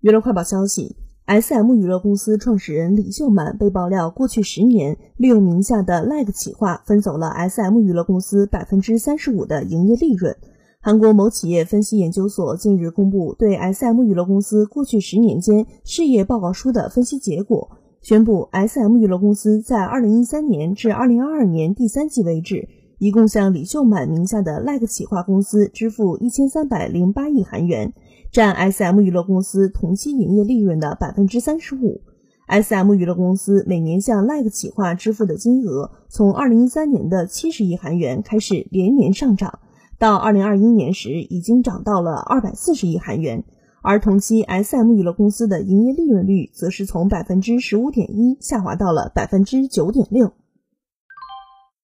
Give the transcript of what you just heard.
娱乐快报消息：S.M 娱乐公司创始人李秀满被爆料，过去十年利用名下的 Like 企划分走了 S.M 娱乐公司百分之三十五的营业利润。韩国某企业分析研究所近日公布对 S.M 娱乐公司过去十年间事业报告书的分析结果，宣布 S.M 娱乐公司在二零一三年至二零二二年第三季为止，一共向李秀满名下的 Like 企划公司支付一千三百零八亿韩元。占 S.M 娱乐公司同期营业利润的百分之三十五。S.M 娱乐公司每年向 Like 企划支付的金额，从二零一三年的七十亿韩元开始连年上涨，到二零二一年时已经涨到了二百四十亿韩元。而同期 S.M 娱乐公司的营业利润率，则是从百分之十五点一下滑到了百分之九点六。